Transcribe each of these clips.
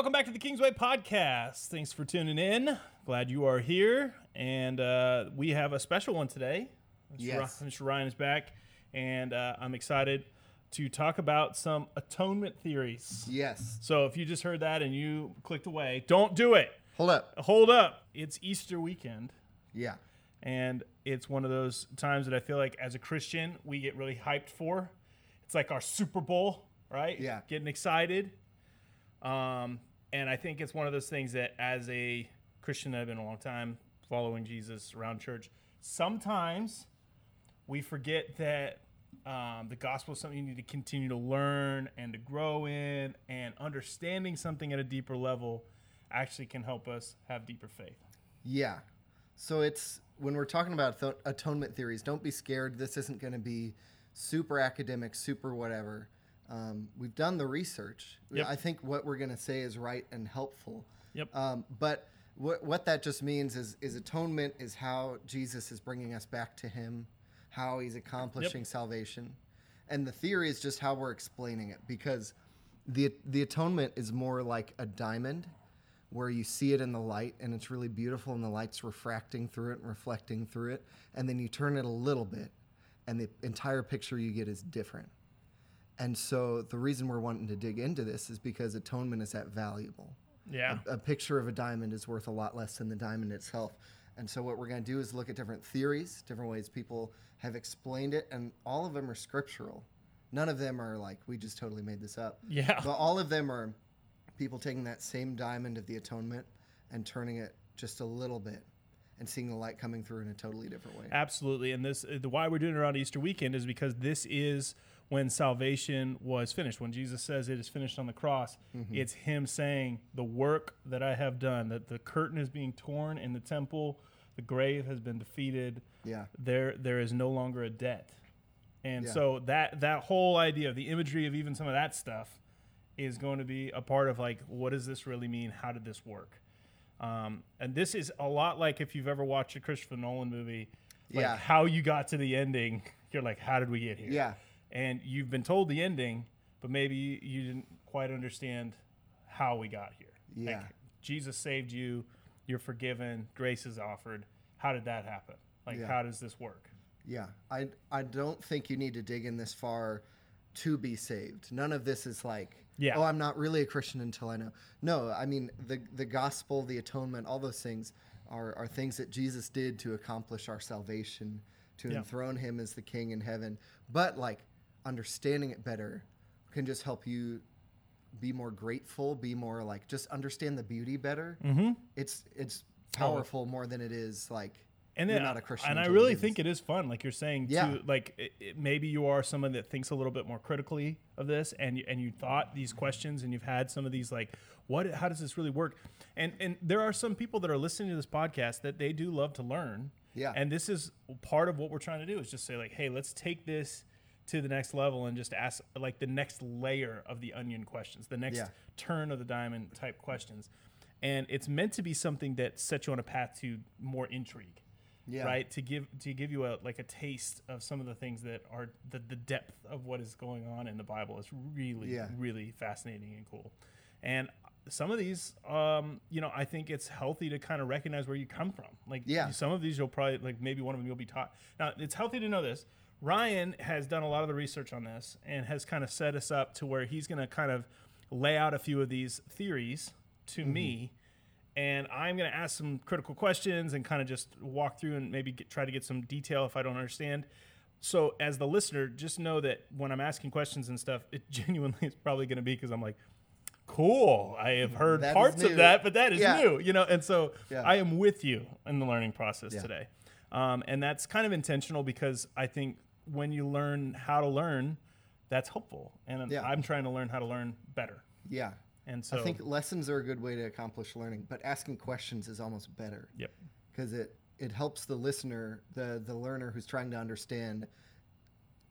welcome back to the Kingsway Podcast. Thanks for tuning in. Glad you are here. And uh, we have a special one today. Mr. Yes. Mr. Ryan is back, and uh, I'm excited to talk about some atonement theories. Yes. So if you just heard that and you clicked away, don't do it. Hold up. Hold up. It's Easter weekend. Yeah. and it's one of those times that I feel like as a Christian we get really hyped for. It's like our Super Bowl, right? Yeah. Getting excited. Um, and I think it's one of those things that as a Christian that I've been a long time following Jesus around church, sometimes we forget that um, the gospel is something you need to continue to learn and to grow in, and understanding something at a deeper level actually can help us have deeper faith. Yeah. So it's when we're talking about th- atonement theories, don't be scared. This isn't going to be super academic, super whatever. Um, we've done the research. Yep. I think what we're going to say is right and helpful. Yep. Um, but what, what that just means is, is atonement is how Jesus is bringing us back to Him, how He's accomplishing salvation, and the theory is just how we're explaining it because the the atonement is more like a diamond where you see it in the light and it's really beautiful and the light's refracting through it and reflecting through it and then you turn it a little bit and the entire picture you get is different and so the reason we're wanting to dig into this is because atonement is that valuable Yeah. a picture of a diamond is worth a lot less than the diamond itself. And so what we're going to do is look at different theories, different ways people have explained it, and all of them are scriptural. None of them are like we just totally made this up. Yeah. But all of them are people taking that same diamond of the atonement and turning it just a little bit and seeing the light coming through in a totally different way. Absolutely. And this the why we're doing it around Easter weekend is because this is when salvation was finished. When Jesus says it is finished on the cross, Mm-hmm. it's him saying the work that I have done, that the curtain is being torn in the temple, the grave has been defeated. Yeah. There there is no longer a debt. And Yeah. so that that whole idea of the imagery of even some of that stuff is going to be a part of like what does this really mean? How did this work? Um, and this is a lot like if you've ever watched a Christopher Nolan movie, like Yeah. how you got to the ending. You're like, how did we get here? Yeah. And you've been told the ending, but maybe you didn't quite understand how we got here. Yeah. Like, Jesus saved you. You're forgiven. Grace is offered. How did that happen? Like, Yeah. how does this work? Yeah, I I don't think you need to dig in this far to be saved. None of this is like, Yeah. oh, I'm not really a Christian until I know. No, I mean the the gospel, the atonement, all those things are are things that Jesus did to accomplish our salvation, to Yeah. enthrone Him as the King in heaven. But like understanding it better can just help you be more grateful, be more like just understand the beauty better. Mm-hmm. It's it's powerful more than it is like and then, you're not a Christian. And I really think it is fun. Like you're saying, Yeah. too, like it, it, maybe you are someone that thinks a little bit more critically of this, and you, and you thought these questions, and you've had some of these like, what? How does this really work? And and there are some people that are listening to this podcast that they do love to learn. Yeah. And this is part of what we're trying to do is just say like, hey, let's take this to the next level and just ask like the next layer of the onion questions, the next Yeah. turn of the diamond type questions. And it's meant to be something that sets you on a path to more intrigue yeah. right to give to give you a like a taste of some of the things that are the, the depth of what is going on in the bible is really Yeah. really fascinating and cool and some of these um you know i think it's healthy to kind of recognize where you come from like Yeah. some of these you'll probably like maybe one of them you'll be taught now it's healthy to know this ryan has done a lot of the research on this and has kind of set us up to where he's going to kind of lay out a few of these theories to Mm-hmm. me and I'm going to ask some critical questions and kind of just walk through and maybe get, try to get some detail if I don't understand. So, as the listener, just know that when I'm asking questions and stuff, it genuinely is probably going to be because I'm like, cool, I have heard That parts of that, but that is Yeah. new, you know? And so Yeah. I am with you in the learning process Yeah. today. Um, and that's kind of intentional because I think when you learn how to learn, that's helpful. And Yeah. I'm trying to learn how to learn better. Yeah. And so, I think lessons are a good way to accomplish learning, but asking questions is almost better yep. because it it helps the listener, the the learner who's trying to understand,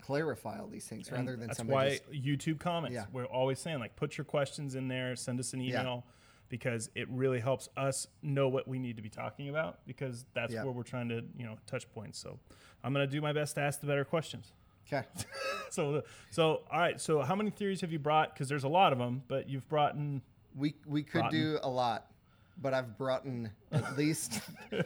clarify all these things And rather than that's somebody why just YouTube comments. Yeah. We're always saying like put your questions in there, send us an Yeah. Because it really helps us know what we need to be talking about because that's Yeah. where we're trying to you know touch points. So I'm gonna do my best to ask the better questions. okay. So so all right. So how many theories have you brought? Because there's a lot of them, but you've brought in We we could do a lot, but I've brought in at least uh,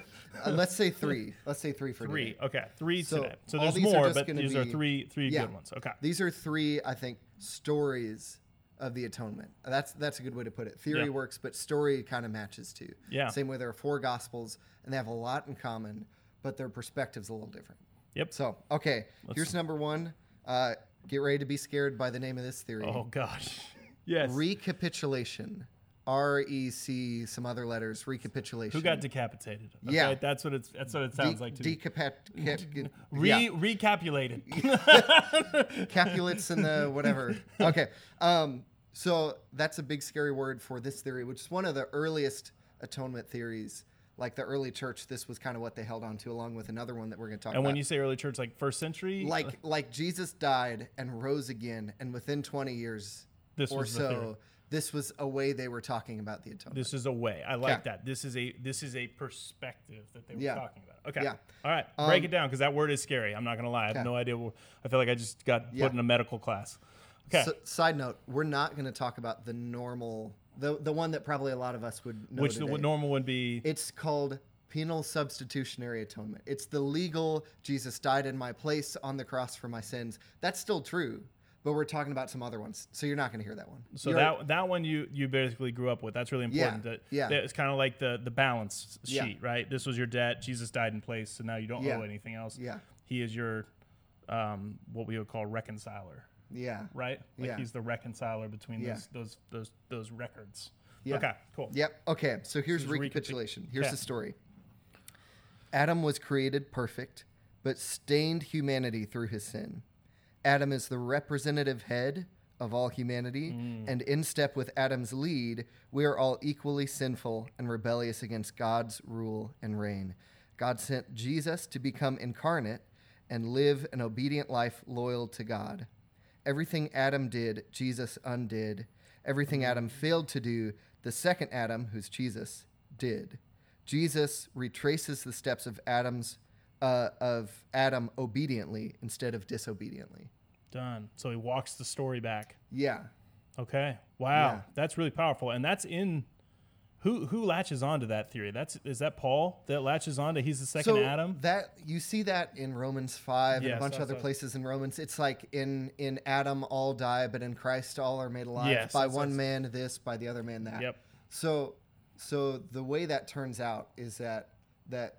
let's say three. Let's say three for Three. today. Okay, three So, today. So there's more, but these are three three Yeah. good ones. Okay. These are three, I think, stories of the atonement. That's that's a good way to put it. Theory Yeah. works, but story kind of matches too. Yeah. Same way there are four gospels, and they have a lot in common, but their perspective's a little different. Yep. So, okay, here's number one. Uh, get ready to be scared by the name of this theory. Oh gosh. Yes. Recapitulation. R E C some other letters. Recapitulation. Who got decapitated? Okay, Yeah. That's what it's. That's what it sounds like to me. Cap- Re yeah. recapulated. Capulets and the whatever. Okay. Um, so that's a big scary word for this theory, which is one of the earliest atonement theories. Like the early church, this was kind of what they held on to, along with another one that we're going to talk and about. And when you say early church, like first century, like like Jesus died and rose again, and within 20 years This or was the theory. so, this was a way they were talking about the atonement. this is a way. I like Okay. that. This is a this is a perspective that they were Yeah. talking about. Okay. Yeah. All right. Break Um, it down because that word is scary. I'm not gonna lie. I have Okay. no idea. I feel like I just got Yeah. put in a medical class. Okay. So, side note: We're not going to talk about the normal, the the one that probably a lot of us would know. Which the today. normal would be. It's called penal substitutionary atonement. It's the legal Jesus died in my place on the cross for my sins. That's still true, but we're talking about some other ones. So you're not going to hear that one. So You're- that that one you you basically grew up with. That's really Yeah, important. That, yeah. that it's kind of like the the balance Yeah. sheet, right? This was your debt. Jesus died in place, so now you don't Yeah. owe anything else. Yeah. He is your um, what we would call reconciler, yeah. right? Like Yeah. he's the reconciler between Yeah. those those those those records. Yeah. Okay, cool. Yep. Okay. So here's recapi- recapitulation. Here's Okay. the story. Adam was created perfect, but stained humanity through his sin. Adam is the representative head of all humanity, Mm. and in step with Adam's lead, we are all equally sinful and rebellious against God's rule and reign. God sent Jesus to become incarnate and live an obedient life loyal to God. Everything Adam did, Jesus undid. Everything Adam failed to do, the second Adam, who's Jesus, did. Jesus retraces the steps of Adam's uh, of Adam obediently instead of disobediently. Done. So he walks the story back. Yeah. Okay. Wow. Yeah. That's really powerful. And that's in who who latches onto that theory? That's is that Paul that latches onto he's the second so Adam? that you see that in Romans five and a bunch of other places in Romans. It's like in in Adam all die, but in Christ all are made alive. Yes, by one man this, by the other man that. Yep. So so the way that turns out is that that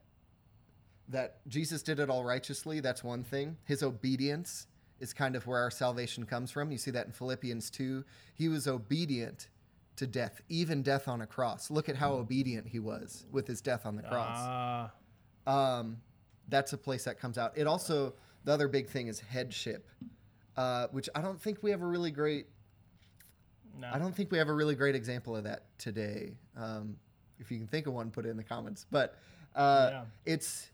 that Jesus did it all righteously. That's one thing. His obedience is kind of where our salvation comes from. You see that in Philippians 2. He was obedient to death, even death on a cross. Look at how obedient he was with his death on the cross. Ah, Um, that's a place that comes out. It also, the other big thing is headship, uh, which I don't think we have a really great no. I don't think we have a really great example of that today. Um, if you can think of one, put it in the comments. But uh, Yeah. it's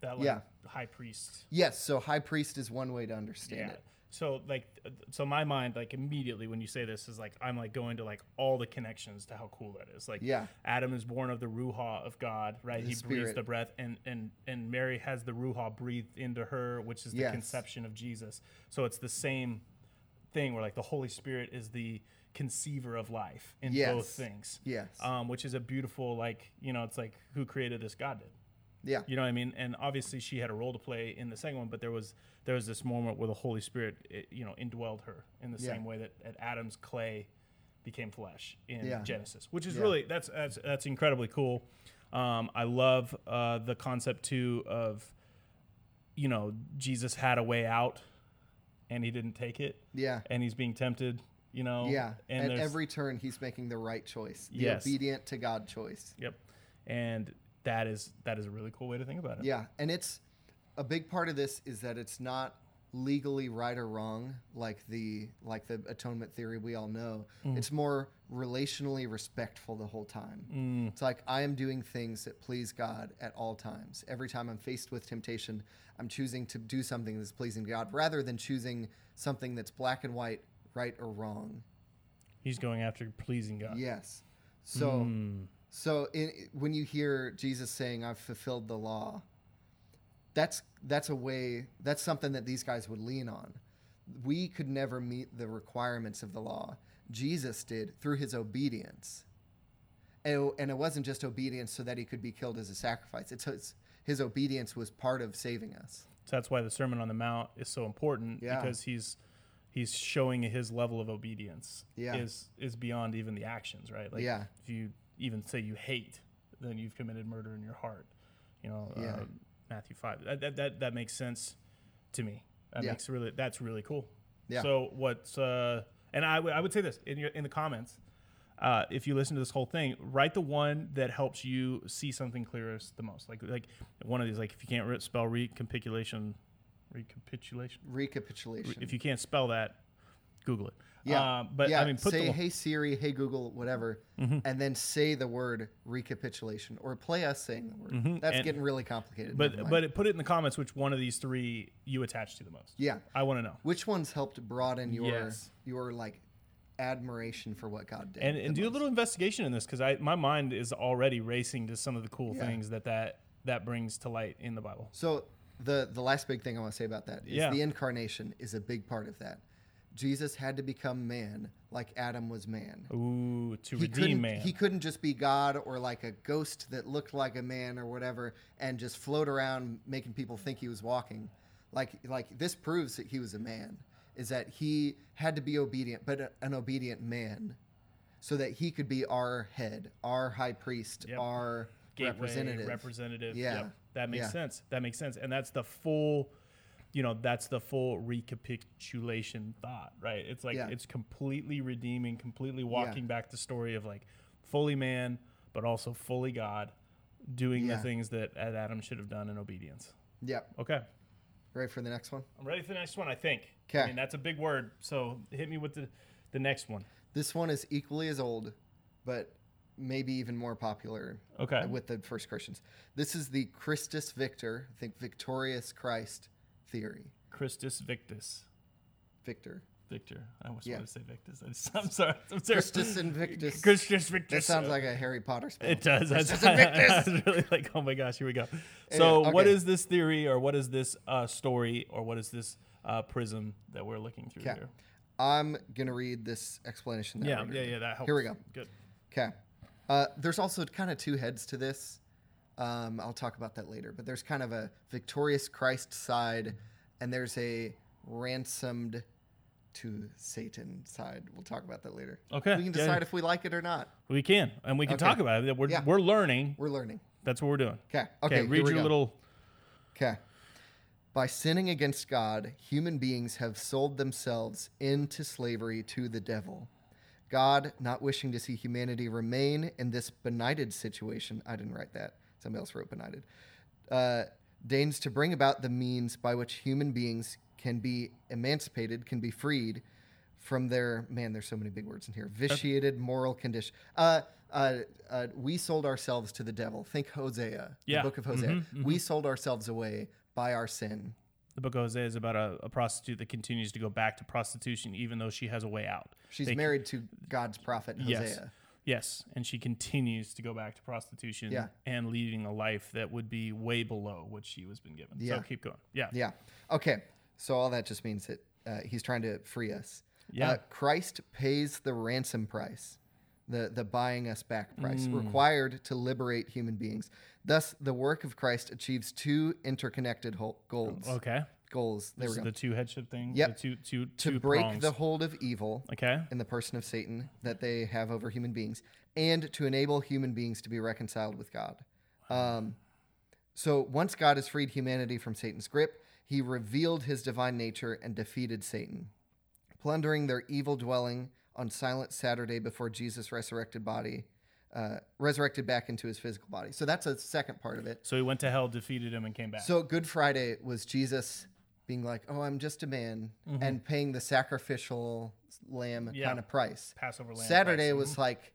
that like yeah. high priest. yes. So high priest is one way to understand Yeah. it. So like so my mind like immediately when you say this is like I'm like going to like all the connections to how cool that is. Like Yeah. Adam is born of the ruach of God, right? The he breathes the breath and and and Mary has the ruach breathed into her, which is the Yes. conception of Jesus. So it's the same thing where like the Holy Spirit is the conceiver of life in Yes. both things. Yes. Um, which is a beautiful like, you know, it's like who created this God did. Yeah. You know what I mean? And obviously she had a role to play in the second one, but there was there was this moment where the Holy Spirit, it, you know, indwelled her in the Yeah. same way that, that Adam's clay became flesh in Yeah. Genesis, which is Yeah. really that's that's that's incredibly cool. Um, I love uh, the concept too of, you know, Jesus had a way out, and he didn't take it, Yeah. and he's being tempted. You know, Yeah. and At every turn, he's making the right choice, the Yes. obedient to God choice. yep, and that is that is a really cool way to think about it. Yeah, and it's a big part of this is that it's not legally right or wrong like the like the atonement theory we all know. It's more relationally respectful the whole time. It's like I am doing things that please God at all times. Every time I'm faced with temptation, I'm choosing to do something that's pleasing to God rather than choosing something that's black and white, right or wrong. He's going after pleasing God. Yes. So Mm. So in, when you hear Jesus saying, "I've fulfilled the law," that's that's a way. That's something that these guys would lean on. We could never meet the requirements of the law. Jesus did through his obedience. And, and it wasn't just obedience so that he could be killed as a sacrifice. It's his, his obedience was part of saving us. So that's why the Sermon on the Mount is so important Yeah. because he's he's showing his level of obedience Yeah. is is beyond even the actions, right? Like Yeah. if you even say you hate, then you've committed murder in your heart. You know, Yeah. uh, Matthew five. That, that that that makes sense to me. That Yeah. makes really that's really cool. Yeah. So what's uh and I would I would say this in your in the comments. Uh, if you listen to this whole thing, write the one that helps you see something clearest the most. Like like one of these, like if you can't spell recapitulation, recapitulation. Recapitulation. If you can't spell that, Google it. Yeah, Um, but yeah, I mean, put say the "Hey Siri," "Hey Google," whatever, Mhm. and then say the word recapitulation or play us saying the word. Mhm, That's and- getting really complicated. But but put it in the comments which one of these three you attach to the most. yeah, I want to know. which ones helped broaden your Yes. your like admiration for what God did? And and do a little investigation in this because I my mind is already racing to some of the cool Yeah. things that that that brings to light in the Bible. So the the last big thing I want to say about that is Yeah. the incarnation is a big part of that. Jesus had to become man like Adam was man. Ooh, to he redeem man. He couldn't just be God or like a ghost that looked like a man or whatever and just float around making people think he was walking. Like like this proves that he was a man. Is that he had to be obedient, but an obedient man, so that he could be our head, our high priest, Yep. our Gateway, representative. representative. Yeah. Yep. That makes Yeah. sense. That makes sense. And that's the full, you know, that's the full recapitulation thought, right? It's like Yeah. it's completely redeeming, completely walking back the story of like fully man, but also fully God, doing Yeah. the things that Adam should have done in obedience. Yep. Okay. Ready for the next one? I'm ready for the next one, I think. 'Kay. I mean, that's a big word. So hit me with the, the next one. This one is equally as old, but maybe even more popular Okay. with the first Christians. This is the Christus Victor, I think victorious Christ theory. Christus Victus. Victor. Victor. I almost Yeah. wanted to say Victus. I I'm sorry. I'm sorry. Christus Invictus. Christus Victus. That sounds like a Harry Potter spell. It does. Christus Invictus. I was really like, oh my gosh, here we go. So, Yeah, okay. is this theory, or what is this uh, story, or what is this uh, prism that we're looking through here? I'm gonna read this explanation. That Yeah, yeah, yeah. That helps. Here we go. Good. Okay. Uh, there's also kind of two heads to this. Um, I'll talk about that later. But there's kind of a victorious Christ side, and there's a ransomed to Satan side. We'll talk about that later. Okay, We can decide yeah. if we like it or not. We can, and we can Okay. talk about it. We're Yeah. we're learning. We're learning. That's what we're doing. Okay. Okay. Read your go. little. Okay. By sinning against God, human beings have sold themselves into slavery to the devil. God, not wishing to see humanity remain in this benighted situation, I didn't write that. Somebody else wrote benighted. Uh, deigns to bring about the means by which human beings can be emancipated, can be freed from their man. There's so many big words in here. Vitiated moral condition. Uh, uh, uh, we sold ourselves to the devil. Think Hosea, Yeah. the book of Hosea. Mhm, We sold ourselves away by our sin. The book of Hosea is about a, a prostitute that continues to go back to prostitution, even though she has a way out. She's They- married to God's prophet Hosea. Yes. Yes, and she continues to go back to prostitution Yeah. and leading a life that would be way below what she was been given. Yeah. So keep going. Yeah. Yeah. Okay. So all that just means that uh, he's trying to free us. Yeah. Uh, Christ pays the ransom price, the the buying us back price Mm. required to liberate human beings. Thus, the work of Christ achieves two interconnected whole goals. Okay. Goals. There This we is go. the two headship thing. Yep. The two two to two break prongs. the hold of evil Okay. in the person of Satan that they have over human beings, and to enable human beings to be reconciled with God. Um, so once God has freed humanity from Satan's grip, he revealed his divine nature and defeated Satan, plundering their evil dwelling on silent Saturday before Jesus' resurrected body, uh, resurrected back into his physical body. So that's a second part of it. So he went to hell, defeated him, and came back. So Good Friday was Jesus being like, "Oh, I'm just a man," and paying the sacrificial lamb Mm-hmm. Yeah. kind of price. Passover lamb. Saturday price. was like,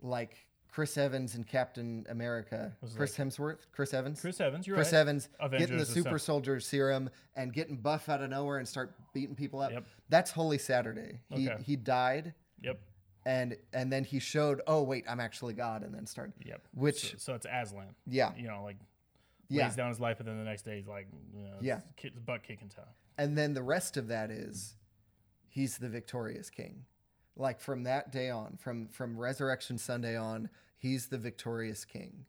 like Chris Evans and Captain America. Chris Hemsworth, Chris Evans, Chris Evans. You're Chris right. Evans getting the super soldier serum and getting buff out of nowhere and start beating people up. Yep. That's Holy Saturday. He Okay. he died Yep. and and then he showed, oh wait, I'm actually God, and then started. Yep. Which So, so it's Aslan. yeah, You know, like yeah. lays down his life, and then the next day he's like, you know, Yeah. butt kicking town. And then the rest of that is he's the victorious king. like from that day on, from from Resurrection Sunday on, he's the victorious king.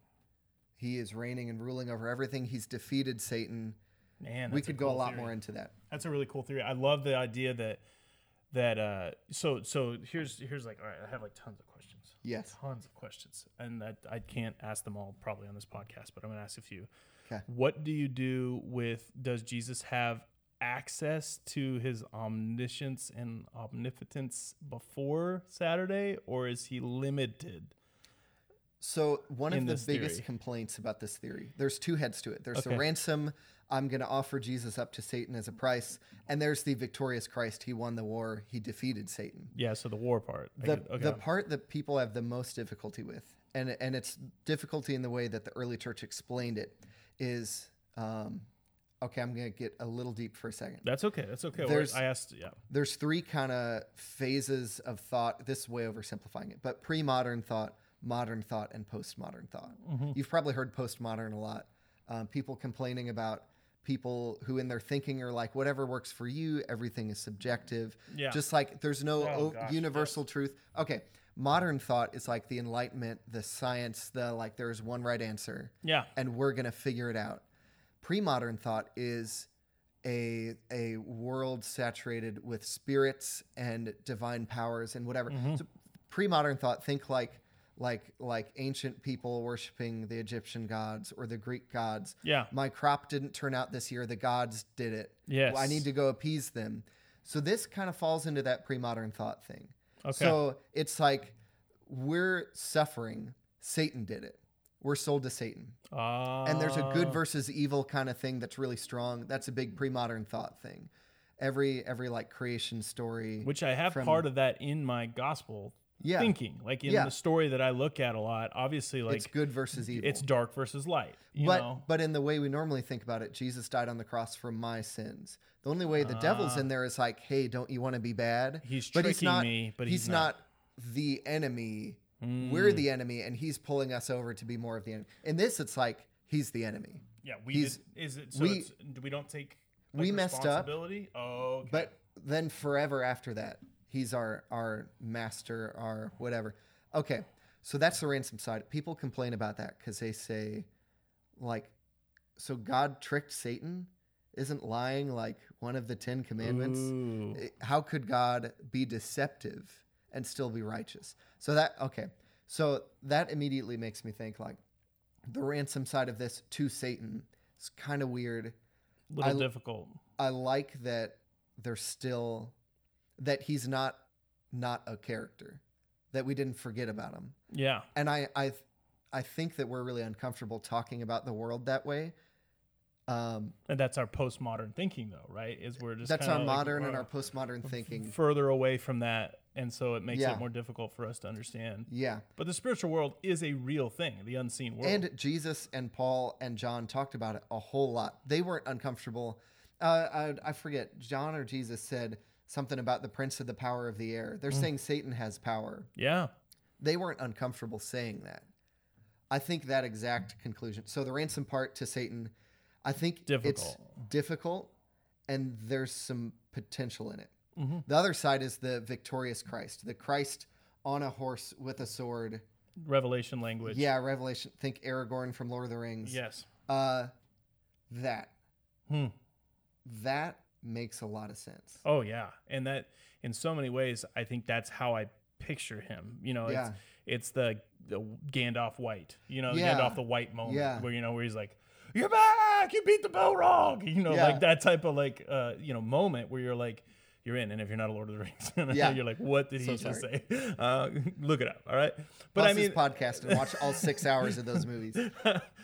He is reigning and ruling over everything. He's defeated Satan. Man, we could a go a lot theory. more into that. That's a really cool theory. I love the idea that that uh so so here's here's like all right, I have like tons of questions. Yes. Tons of questions. And I, I can't ask them all probably on this podcast, but I'm gonna ask a few. 'Kay. What do you do with does Jesus have access to his omniscience and omnipotence before Saturday, or is he limited? So one of the biggest theory. complaints about this theory, there's two heads to it. There's Okay. the ransom, I'm going to offer Jesus up to Satan as a price, and there's the victorious Christ. He won the war. He defeated Satan. Yeah, so the war part. The okay. the part that people have the most difficulty with, and and it's difficulty in the way that the early church explained it, is um, okay. I'm going to get a little deep for a second. That's okay. That's okay. There's- I asked yeah. there's three kind of phases of thought. This is way oversimplifying it, but pre-modern thought, modern thought, and postmodern thought. Mm-hmm. You've probably heard postmodern a lot. Um, people complaining about people who in their thinking are like, whatever works for you, everything is subjective. Yeah. Just like there's no Oh, o- gosh, universal truth. Okay. Modern thought is like the enlightenment, the science, the like there's one right answer Yeah. and we're going to figure it out. Pre-modern thought is a a world saturated with spirits and divine powers and whatever. Mm-hmm. So pre-modern thought think like like like ancient people worshiping the Egyptian gods or the Greek gods. Yeah. My crop didn't turn out this year, the gods did it. Yes. Well, I need to go appease them. So this kind of falls into that pre-modern thought thing. Okay. So it's like we're suffering, Satan did it. We're sold to Satan ah. and there's a good versus evil kind of thing that's really strong. That's a big pre-modern thought thing. Every every like creation story, which I have from- part of that in my gospel Yeah. thinking. Like in Yeah. the story that I look at a lot, obviously, like it's good versus evil. it's dark versus light. You but know, but in the way we normally think about it, Jesus died on the cross for my sins. The only way the devil's in there is like, hey, don't you want to be bad? Ah. He's but he's tricking not, me, but he's, he's not. not. the enemy. Mm. We're the enemy, and he's pulling us over to be more of the enemy. In this, it's like he's the enemy. yeah, we he's- did, is it so we- we don't take we like, messed up. Oh, okay. But then forever after that, he's our our master, our whatever. Okay, so that's the ransom side. People complain about that because they say, like, so God tricked Satan. Isn't lying like one of the Ten Commandments? Ooh. Eh, How could God be deceptive and still be righteous? So that okay. So that immediately makes me think like the ransom side of this to Satan is kind of weird. little I- difficult. I like that there's still that he's not not a character that we didn't forget about him. Yeah, And I I I think that we're really uncomfortable talking about the world that way. Um, and that's our postmodern thinking, though, right? Is we're just that's our like, modern and our postmodern thinking. further away from that, and so it makes Yeah. it more difficult for us to understand. Yeah. But the spiritual world is a real thing, the unseen world. And Jesus and Paul and John talked about it a whole lot. They weren't uncomfortable. Uh, I, I forget, John or Jesus said something about the prince of the power of the air. They're Mm. saying Satan has power. yeah, They weren't uncomfortable saying that. I think that exact conclusion. So the ransom part to Satan, I think it's Difficult. difficult and there's some potential in it. Mhm. The other side is the victorious Christ, the Christ on a horse with a sword. revelation language. Yeah, Revelation. Think Aragorn from Lord of the Rings. Yes. Uh, that Hmm. that makes a lot of sense. Oh yeah, and that in so many ways, I think that's how I picture him. You know, Yeah. it's it's the the Gandalf white. You know, Yeah. Gandalf the white moment Yeah. where you know where he's like, "You're back, you beat the Balrog." You know, Yeah. like that type of like uh you know moment where you're like. You're in, and if you're not a Lord of the Rings, Yeah. you're like, "What did he So just sorry. say?" Uh, look it up, all right. But Pause I mean, this podcast and watch all six hours of those movies.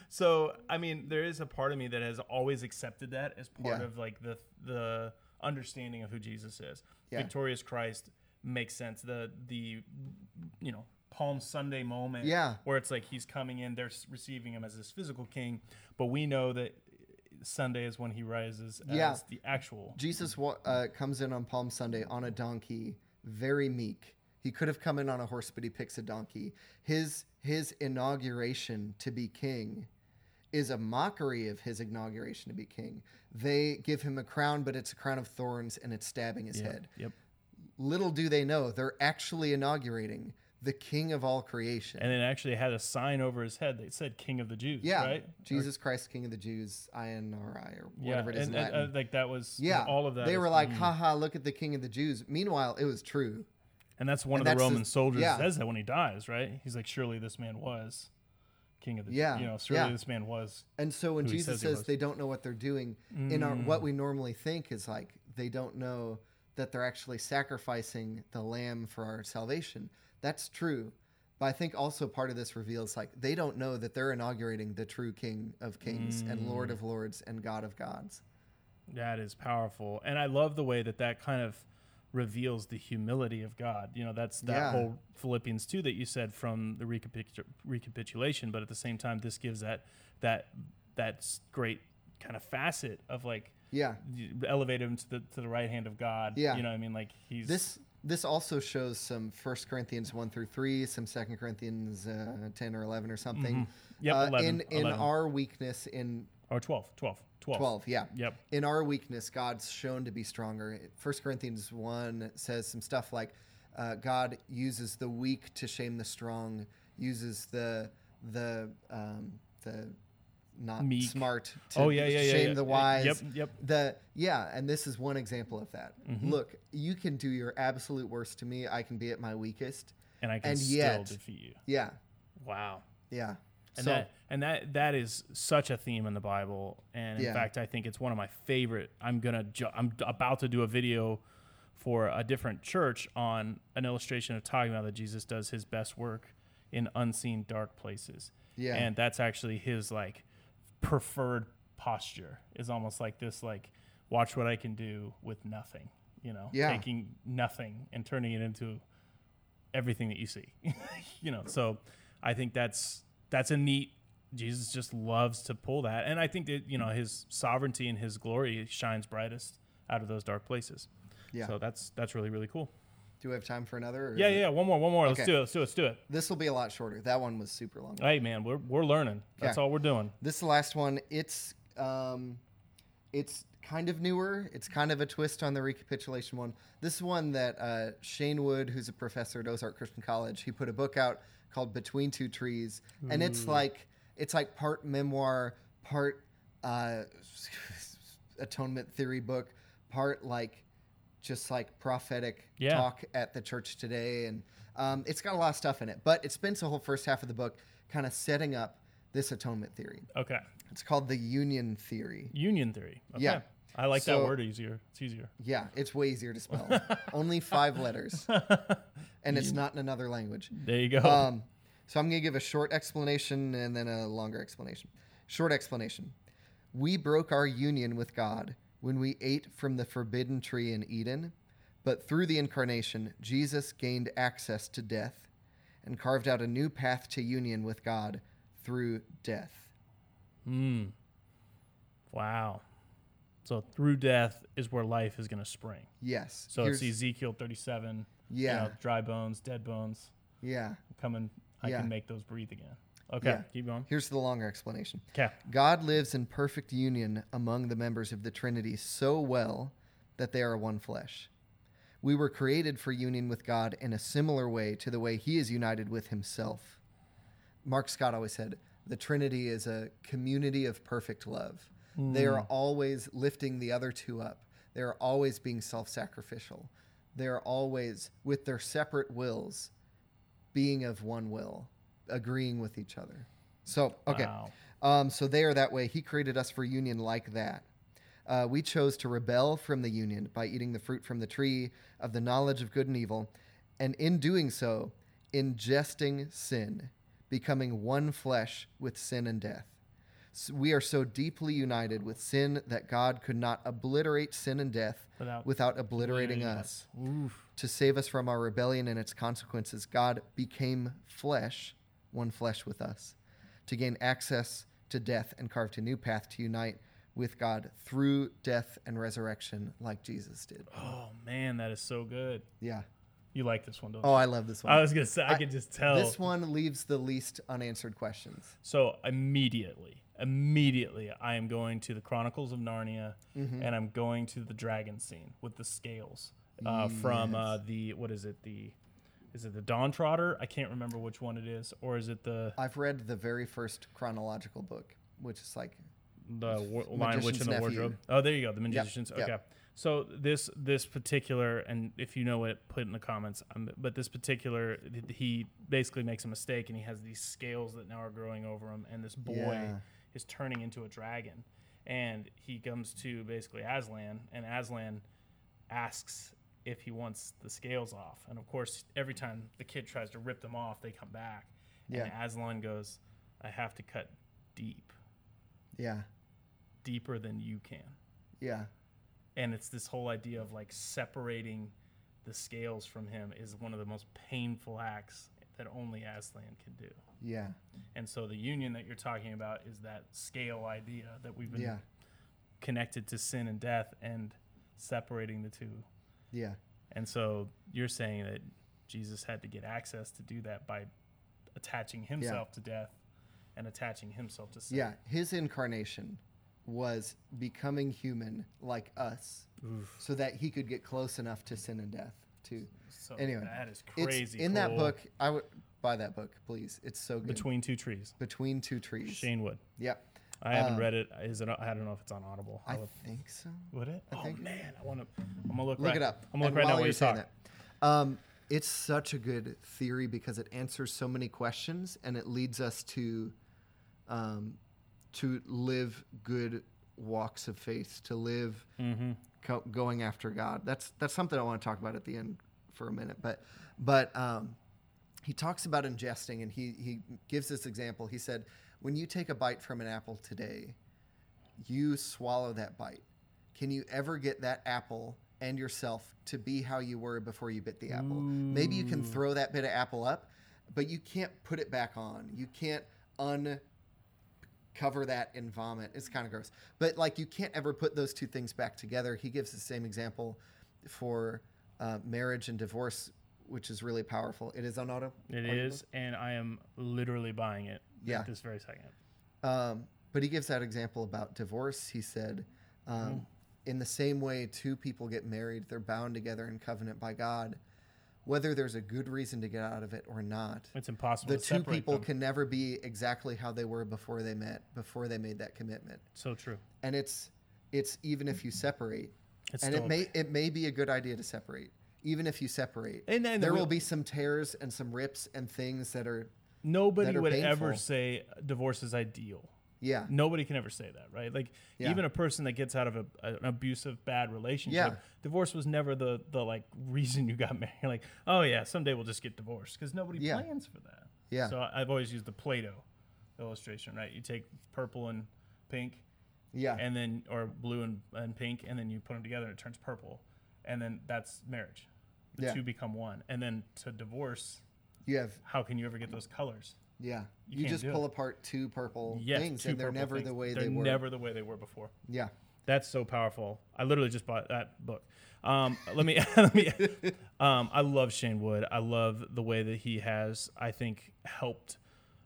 so I mean, there is a part of me that has always accepted that as part Yeah. of like the the understanding of who Jesus is. Yeah. Victorious Christ makes sense. The the you know Palm Sunday moment, Yeah. where it's like he's coming in, they're receiving him as this physical king, but we know that Sunday is when he rises Yeah. the actual. Jesus uh, comes in on Palm Sunday on a donkey, very meek. He could have come in on a horse, but he picks a donkey. His his inauguration to be king is a mockery of his inauguration to be king. They give him a crown, but it's a crown of thorns and it's stabbing his Yeah. head. Yep. little do they know, they're actually inaugurating the King of all creation. And it actually had a sign over his head that said "King of the Jews." yeah, right. Jesus Christ, King of the Jews, INRI, or Yeah, whatever it is and, and, uh, like that was yeah, all of that. They were like, mm. haha, look at the King of the Jews. Meanwhile, it was true. and that's one and of the Roman soldiers yeah. says that when he dies, right? He's like, "Surely this man was King of the Yeah, you know, surely yeah. this man was." And so when Jesus says says they don't know what they're doing, in our what we normally think is like they don't know that they're actually sacrificing the lamb for our salvation. That's true. But I think also part of this reveals like they don't know that they're inaugurating the true King of Kings and Mm. Lord of Lords and God of Gods. That is powerful, and I love the way that that kind of reveals the humility of God. You know, that's that Yeah. whole Philippians two that you said from the recapitu- recapitulation, but at the same time, this gives that that that great kind of facet of like Yeah. you elevate him to the to the right hand of God. Yeah. you know, what I mean, like he's This this also shows some 1 Corinthians 1 through 3, some 2 Corinthians uh, 10 or 11 or something. Yep, Uh, 11, in in 11. our weakness in or 12, 12, 12. 12, yeah. Yep. in our weakness, God's shown to be stronger. First Corinthians one says some stuff like, uh, "God uses the weak to shame the strong, uses the the um, the not Meek. smart to Oh yeah, yeah, yeah. shame yeah. the wise." Yep, yep. The yeah, and this is one example of that. Mm-hmm. Look, you can do your absolute worst to me. I can be at my weakest. And I can And still yet- defeat you. Yeah, Wow. yeah. And so that and that that is such a theme in the Bible, and in Yeah. fact, I think it's one of my favorite. I'm gonna ju- I'm about to do a video for a different church on an illustration of talking about that Jesus does his best work in unseen dark places. Yeah. and that's actually his like preferred posture is almost like this like watch what I can do with nothing. You know, Yeah. taking nothing and turning it into everything that you see. you know, so I think that's that's a neat. Jesus just loves to pull that, and I think that you know his sovereignty and his glory shines brightest out of those dark places. Yeah. So that's that's really really cool. Do we have time for another? Yeah, yeah. One more, one more. Let's do it. Let's do it. Let's do it. This will be a lot shorter. That one was super long. Hey, man, we're we're learning. That's Yeah. all we're doing. This is the last one. It's um, it's kind of newer. It's kind of a twist on the recapitulation one. This is one that uh, Shane Wood, who's a professor at Ozark Christian College, he put a book out called Between Two Trees, and it's like it's like part memoir, part uh, atonement theory book, part like just like prophetic Yeah. talk at the church today, and um, it's got a lot of stuff in it. But it spends the whole first half of the book kind of setting up this atonement theory. Okay. It's called the union theory. Union theory. Okay. Yeah. I like So- that word easier. It's easier. Yeah, it's way easier to spell. Only five letters, and it's not in another language. There you go. Um, so I'm going to give a short explanation and then a longer explanation. Short explanation. We broke our union with God when we ate from the forbidden tree in Eden, but through the incarnation, Jesus gained access to death and carved out a new path to union with God through death. Hmm. Wow. So through death is where life is going to spring. Yes. So Here's- it's Ezekiel 37. you Yeah. know, dry bones, dead bones. Yeah. Coming. I Yeah. can make those breathe again. Okay. Yeah. Keep going. Here's the longer explanation. Okay. God lives in perfect union among the members of the Trinity so well that they are one flesh. We were created for union with God in a similar way to the way He is united with Himself. Mark Scott always said, the Trinity is a community of perfect love. Hmm. They are always lifting the other two up. They are always being self sacrificial. They are always, with their separate wills, being of one will, agreeing with each other. So, okay. Wow. Um, so they are that way. He created us for union like that. Uh, we chose to rebel from the union by eating the fruit from the tree of the knowledge of good and evil, and in doing so, ingesting sin, becoming one flesh with sin and death. S- we are so deeply united with sin that God could not obliterate sin and death Without without obliterating us. Oof. To save us from our rebellion and its consequences, God became flesh, one flesh with us, to gain access to death and carved a new path to unite with God through death and resurrection, like Jesus did. Oh man, that is so good. Yeah. You like this one, don't Oh, I love this one. I was gonna say I, I- could just tell. This one leaves the least unanswered questions. So immediately, immediately, I am going to the Chronicles of Narnia, Mm-hmm. and I'm going to the dragon scene with the scales, uh, from uh, the what is it the is it the Dawn Treader? I can't remember which one it is, or is it the I've read the very first chronological book, which is like the war- Lion Witch in the Nephew. Wardrobe? Oh, there you go, the Magicians. yep. Okay, so this this particular, and if you know it, put it in the comments. Um, but this particular, he basically makes a mistake, and he has these scales that now are growing over him, and this boy Yeah. is turning into a dragon, and he comes to basically Aslan, and Aslan asks if he wants the scales off, and of course, every time the kid tries to rip them off, they come back, and Yeah. Aslan goes, "I have to cut deep, yeah, deeper than you can." yeah, and it's this whole idea of like separating the scales from him is one of the most painful acts that only Aslan can do. yeah, And so the union that you're talking about is that scale idea that we've been yeah, connected to sin and death and separating the two. Yeah, And so you're saying that Jesus had to get access to do that by attaching himself to death and attaching himself to sin. yeah. His incarnation was becoming human like us, Oof. so that he could get close enough to sin and death too. So Anyway, that is crazy. in that book. I would buy that book, please. It's so good. Between Two Trees. Between two trees. Shane Wood. Yep. I haven't Um, read it. Is it? I don't know if it's on Audible. I I'll look- think so. would it? I oh think- man, I want to. I'm gonna look. Look right, it up. I'm gonna look And right now while you're you saying that, um, it's such a good theory because it answers so many questions and it leads us to, um, to live good walks of faith, to live Mm-hmm. co- going after God. That's that's something I want to talk about at the end for a minute. But but um, he talks about ingesting, and he he gives this example. He said, when you take a bite from an apple today, you swallow that bite. Can you ever get that apple and yourself to be how you were before you bit the apple? Maybe you can throw that bit of apple up, but you can't put it back on. You can't un cover that in vomit. It's kind of gross. But like you can't ever put those two things back together. He gives the same example for uh, marriage and divorce, which is really powerful. It is on auto. It is, and I am literally buying it. Yeah. At this very second. Um, but he gives that example about divorce. He said, um, in the same way two people get married, they're bound together in covenant by God. Whether there's a good reason to get out of it or not, It's impossible. the two people them. can never be exactly how they were before they met, before they made that commitment. So true. And it's it's even if you separate, It's and it may it may be a good idea to separate. Even if you separate, And then there the will be some tears and some rips and things that are Nobody would ever say divorce is ideal. yeah Nobody can ever say that, right? Like Yeah. even a person that gets out of a, an abusive, bad relationship, Yeah. divorce was never the the like reason you got married. Like, oh yeah, someday we'll just get divorced because nobody Yeah. plans for that. Yeah. So I've always used the Play-Doh illustration, right? You take purple and pink, yeah and then or blue and, and pink, and then you put them together and it turns purple, and then that's marriage. The two become one, and then to divorce, you have how can you ever get those colors? yeah You you, just pull it. apart two purple Yes, things two and they're never things. the way they're they were never the way they were before. yeah That's so powerful. I literally just bought that book. Um, let me, let me. Um, I love Shane Wood. I love the way that he has. I think helped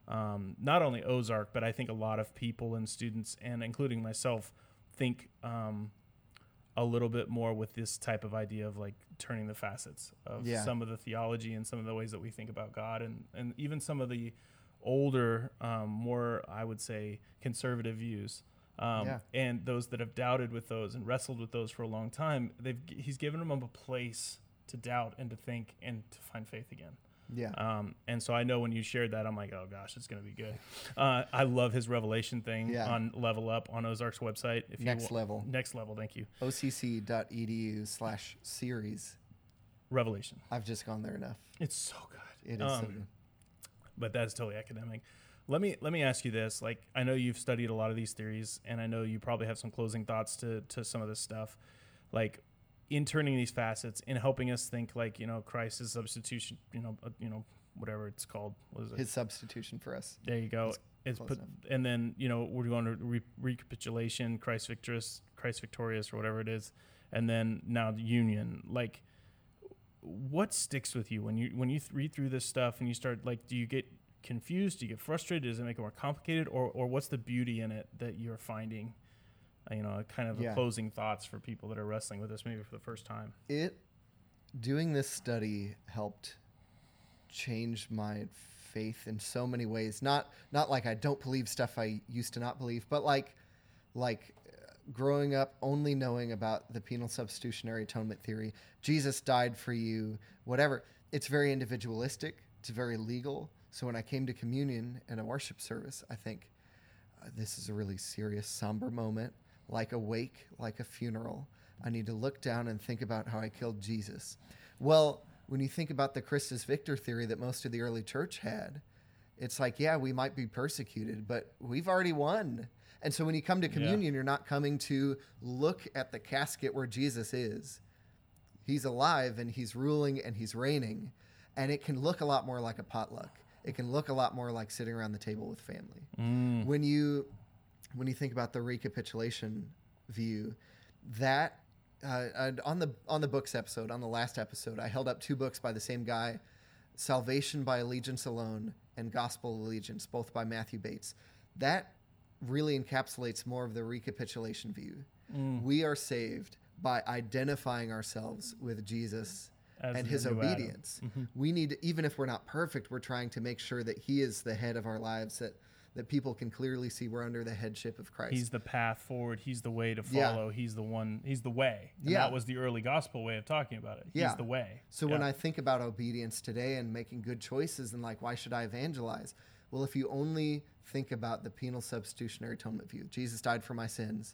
um, not only Ozark, but I think a lot of people and students, and including myself, think um, a little bit more with this type of idea of like turning the facets of Yeah. some of the theology and some of the ways that we think about God, and and even some of the older, um, more I would say conservative views. Um, Yeah. And those that have doubted with those and wrestled with those for a long time, they've he's given them a place to doubt and to think and to find faith again. Yeah Um, and so I know when you shared that, I'm like, oh gosh, it's going to be good. Uh, I love his revelation thing Yeah. on Level Up on Ozark's website. If Next you Level. next level, thank you. occ.edu slash series Revelation. i've just gone there enough It's so good. it is so Um, good but that's totally academic. Let me let me ask you this. Like I know you've studied a lot of these theories, and I know you probably have some closing thoughts to to some of this stuff. Like in turning these facets, in helping us think, like you know, Christ's substitution, you know, uh, you know, whatever it's called. What is it? his substitution for us there you go. It's put, enough. and then you know we're going to re- recapitulation, Christ victorious, Christ victorious, or whatever it is, and then now the union. Like, what sticks with you when you when you th- read through this stuff and you start like, do you get confused? Do you get frustrated? Does it make it more complicated, or or what's the beauty in it that you're finding? You know, kind of Yeah. closing thoughts for people that are wrestling with this maybe for the first time. it doing this study helped change my faith in so many ways. Not not like I don't believe stuff I used to not believe, but like like uh, growing up only knowing about the penal substitutionary atonement theory, Jesus died for you, whatever. It's very individualistic. It's very legal. So when I came to communion and a worship service, I think uh, this is a really serious, somber moment, like a wake, like a funeral. I need to look down and think about how I killed Jesus. Well, when you think about the Christus Victor theory that most of the early church had, it's like, yeah, we might be persecuted, but we've already won. And so when you come to communion, yeah. you're not coming to look at the casket where Jesus is. He's alive and he's ruling and he's reigning. And it can look a lot more like a potluck. It can look a lot more like sitting around the table with family. Mm. When you when you think about the recapitulation view, that uh, on the on the books episode, on the last episode, I held up two books by the same guy, "Salvation by Allegiance Alone" and "Gospel Allegiance," both by Matthew Bates. That really encapsulates more of the recapitulation view. Mm. We are saved by identifying ourselves with Jesus As and his obedience. Mm-hmm. We need, even if we're not perfect, we're trying to make sure that He is the head of our lives. That that people can clearly see we're under the headship of Christ. He's the path forward. He's the way to follow. Yeah. He's the one. He's the way. And yeah. That was the early gospel way of talking about it. He's yeah. the way. So yeah. when I think about obedience today and making good choices and like, why should I evangelize? Well, if you only think about the penal substitutionary atonement view, Jesus died for my sins.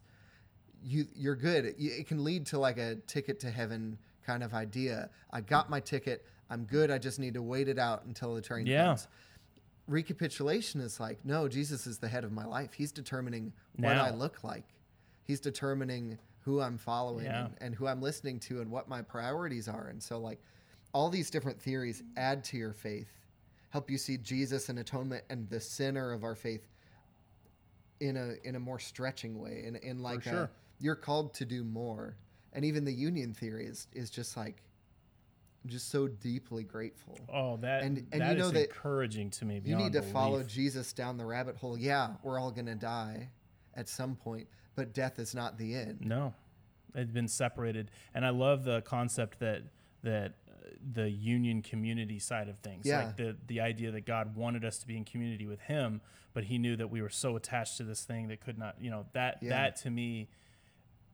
You, you're good. It can lead to like a ticket to heaven kind of idea. I got my ticket. I'm good. I just need to wait it out until the train yeah. comes recapitulation is like, no, Jesus is the head of my life. He's determining what now. I look like. He's determining who I'm following yeah. and, and, who I'm listening to and what my priorities are. And so, like, all these different theories add to your faith, help you see Jesus and atonement and the center of our faith in a in a more stretching way. In in like sure. a, you're called to do more. And even the union theory is is just like just so deeply grateful. Oh, that and, and that you know that encouraging to me. You need to belief. follow Jesus down the rabbit hole. Yeah, we're all gonna die at some point, but death is not the end. No, it's been separated, and I love the concept that that uh, the union community side of things. Yeah. Like the the idea that God wanted us to be in community with Him, but He knew that we were so attached to this thing that could not. You know that yeah. that to me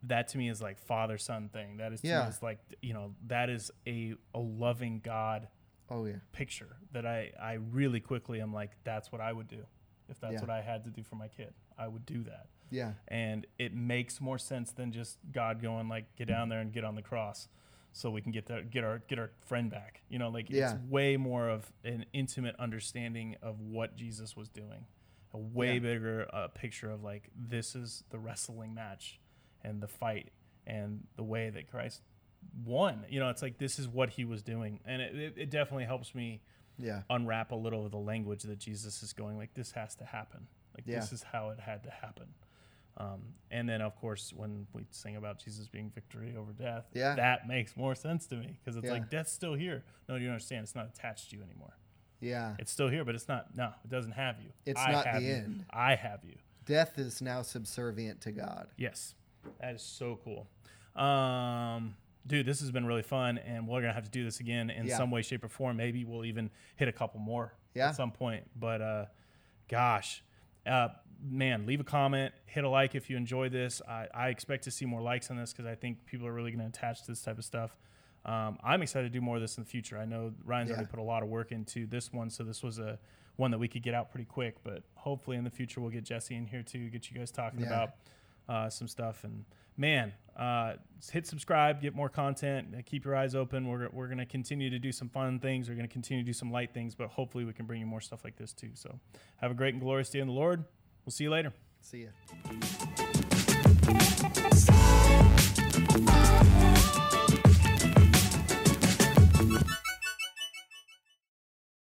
that to me is like father son thing. That is to yeah. me is like you know that is a a loving God. Oh yeah. Picture that I I really quickly I'm like that's what I would do if that's yeah. what I had to do for my kid. I would do that. Yeah. And it makes more sense than just God going like get down there and get on the cross so we can get that get our get our friend back. You know, like yeah. it's way more of an intimate understanding of what Jesus was doing. A way yeah. bigger uh, picture of like this is the wrestling match and the fight and the way that Christ won. You know, it's like this is what he was doing, and it, it, it definitely helps me yeah unwrap a little of the language that Jesus is going like this has to happen. Like yeah. this is how it had to happen. Um, and then, of course, when we sing about Jesus being victory over death, yeah. that makes more sense to me because it's yeah. like death's still here. No, you understand? It's not attached to you anymore. Yeah, it's still here, but it's not. No, it doesn't have you. It's I not the you. end. I have you. Death is now subservient to God. Yes, that is so cool. Um, dude, this has been really fun, and we're gonna have to do this again in yeah. some way, shape, or form. Maybe we'll even hit a couple more yeah. at some point. But uh, gosh, uh, man, leave a comment, hit a like if you enjoy this. I, I expect to see more likes on this because I think people are really gonna attach to this type of stuff. Um, I'm excited to do more of this in the future. I know Ryan's yeah. already put a lot of work into this one, so this was a one that we could get out pretty quick. But hopefully in the future we'll get Jesse in here too, get you guys talking about uh, some stuff. And man, uh, hit subscribe, get more content, uh, keep your eyes open. We're, we're going to continue to do some fun things. We're going to continue to do some light things, but hopefully we can bring you more stuff like this too. So have a great and glorious day in the Lord. We'll see you later. See ya.